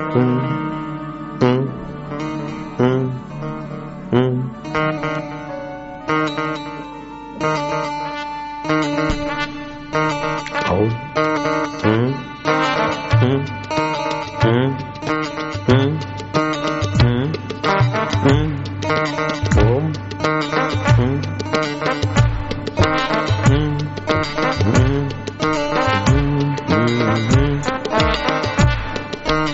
Oh. Mm. Mm.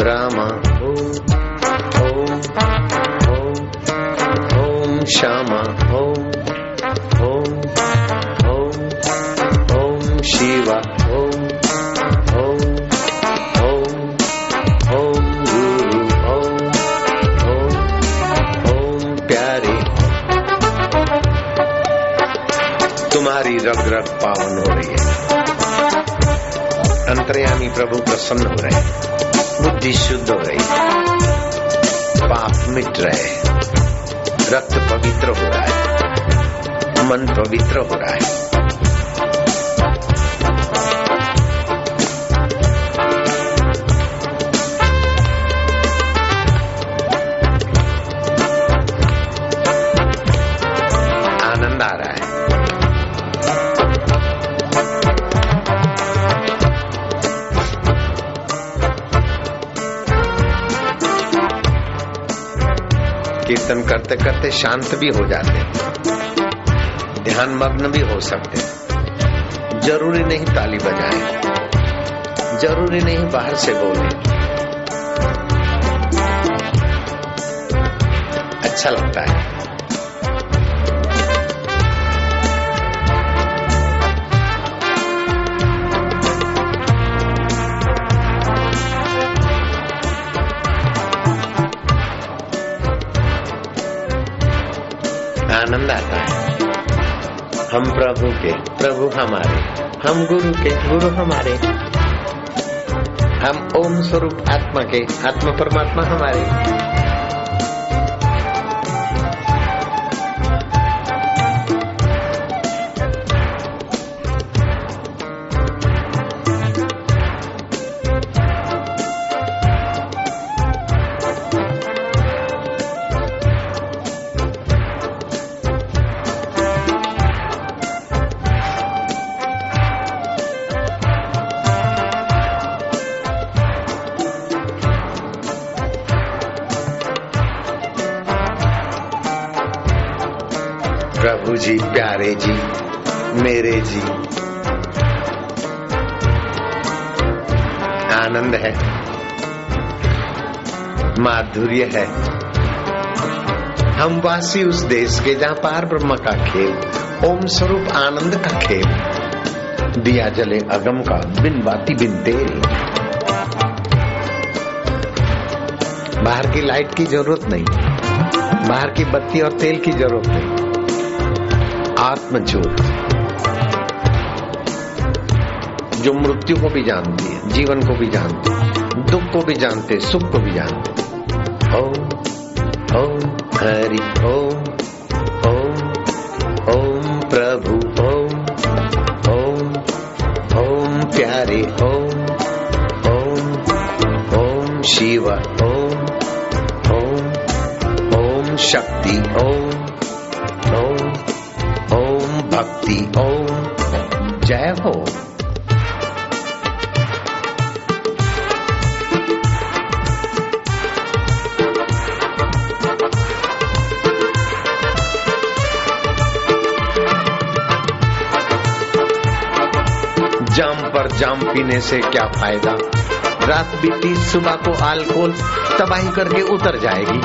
Ram Om Om Shyam ओम ॐ ॐ ॐ शिव ओम ओम ओम ओम गुरु ओम ॐ ॐ प्यारे। तुम्हारी रग रग पावन हो रही है। अंतर्यामी प्रभु प्रसन्न हो रहे हैं। बुद्धि शुद्ध हो गई। पाप मिट रहे रक्त पवित्र हो रहा है। मन पवित्र हो रहा है। कीर्तन करते करते शांत भी हो जाते ध्यान मग्न भी हो सकते ज़रूरी नहीं ताली बजाए। ज़रूरी नहीं बाहर से बोले। अच्छा लगता है। आनंद आता है। हम प्रभु के, प्रभु हमारे। हम गुरु के, गुरु हमारे। हम ओम स्वरूप आत्मा के, आत्मा परमात्मा हमारे। प्रभु जी, प्यारे जी, मेरे जी। आनंद है। माधुर्य है। हम वासी उस देश के जहाँ पार ब्रह्म का खेल, ओम स्वरूप आनंद का खेल। दिया जले अगम का, बिन बाती बिन तेरी। बाहर की लाइट की ज़रूरत नहीं। बाहर की बत्ती और तेल की ज़रूरत नहीं। आत्मज्योत। जो मृत्यु को भी जानती है, जीवन को भी जानती है, दुख को भी जानते सुख को भी जानते ओम ओम हरि, ओम ओम ओम प्रभु, ओम ओम ओम प्यारे, ओम ओम ओम शिव, ओम ओम ओम शक्ति, ओम ओम भक्ति ओम जय हो। जाम पर जाम पीने से क्या फ़ायदा? रात बीती, सुबह को अल्कोहल तबाही करके उतर जाएगी।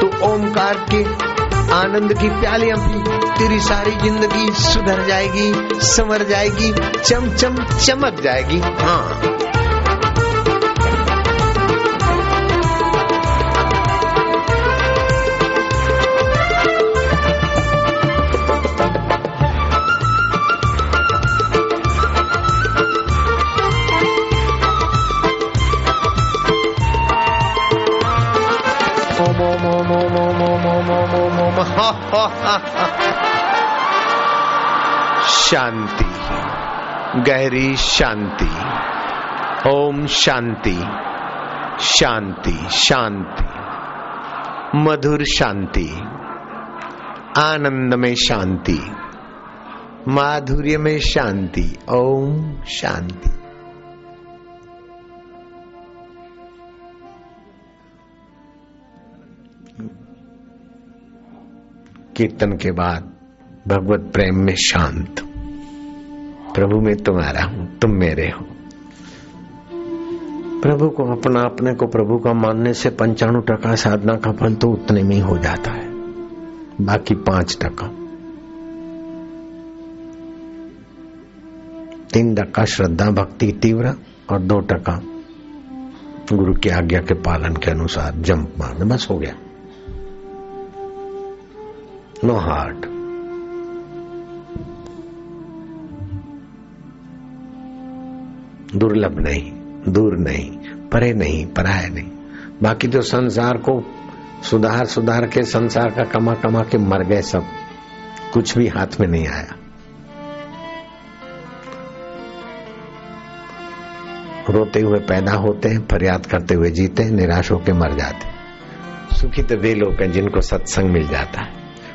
तो ओमकार के आनंद की प्यालियाँ अपनी तेरी सारी ज़िंदगी सुधर जाएगी, संवर जाएगी चम चम चमक जाएगी। हाँ। शांति। गहरी शांति। ओम शांति। शांति शांति। मधुर शांति। आनंद में शांति। माधुर्य में शांति। ओम शांति। कीर्तन के बाद भगवत प्रेम में शांत प्रभु, मैं तुम्हारा हूँ, तुम मेरे हो। प्रभु को अपना अपने को प्रभु का मानने से पंचाणु टका साधना का फल तो उतने में ही हो जाता है। बाकी पाँच टका। तीन टका श्रद्धा, भक्ति तीव्र और दो टका गुरु की आज्ञा के पालन के अनुसार जंप मारने, बस हो गया। No heart. दुर्लभ नहीं, दूर नहीं, परे नहीं, पराय नहीं। बाकी तो संसार को सुधार सुधार के संसार का कमा कमा के मर गए सब, कुछ भी हाथ में नहीं आया। रोते हुए पैदा होते हैं, फरियाद करते हुए जीते हैं, निराश होकर मर जाते सुखी तो वे लोग हैं जिनको सत्संग मिल जाता है।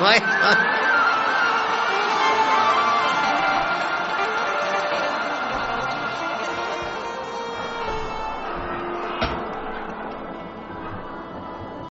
可以啊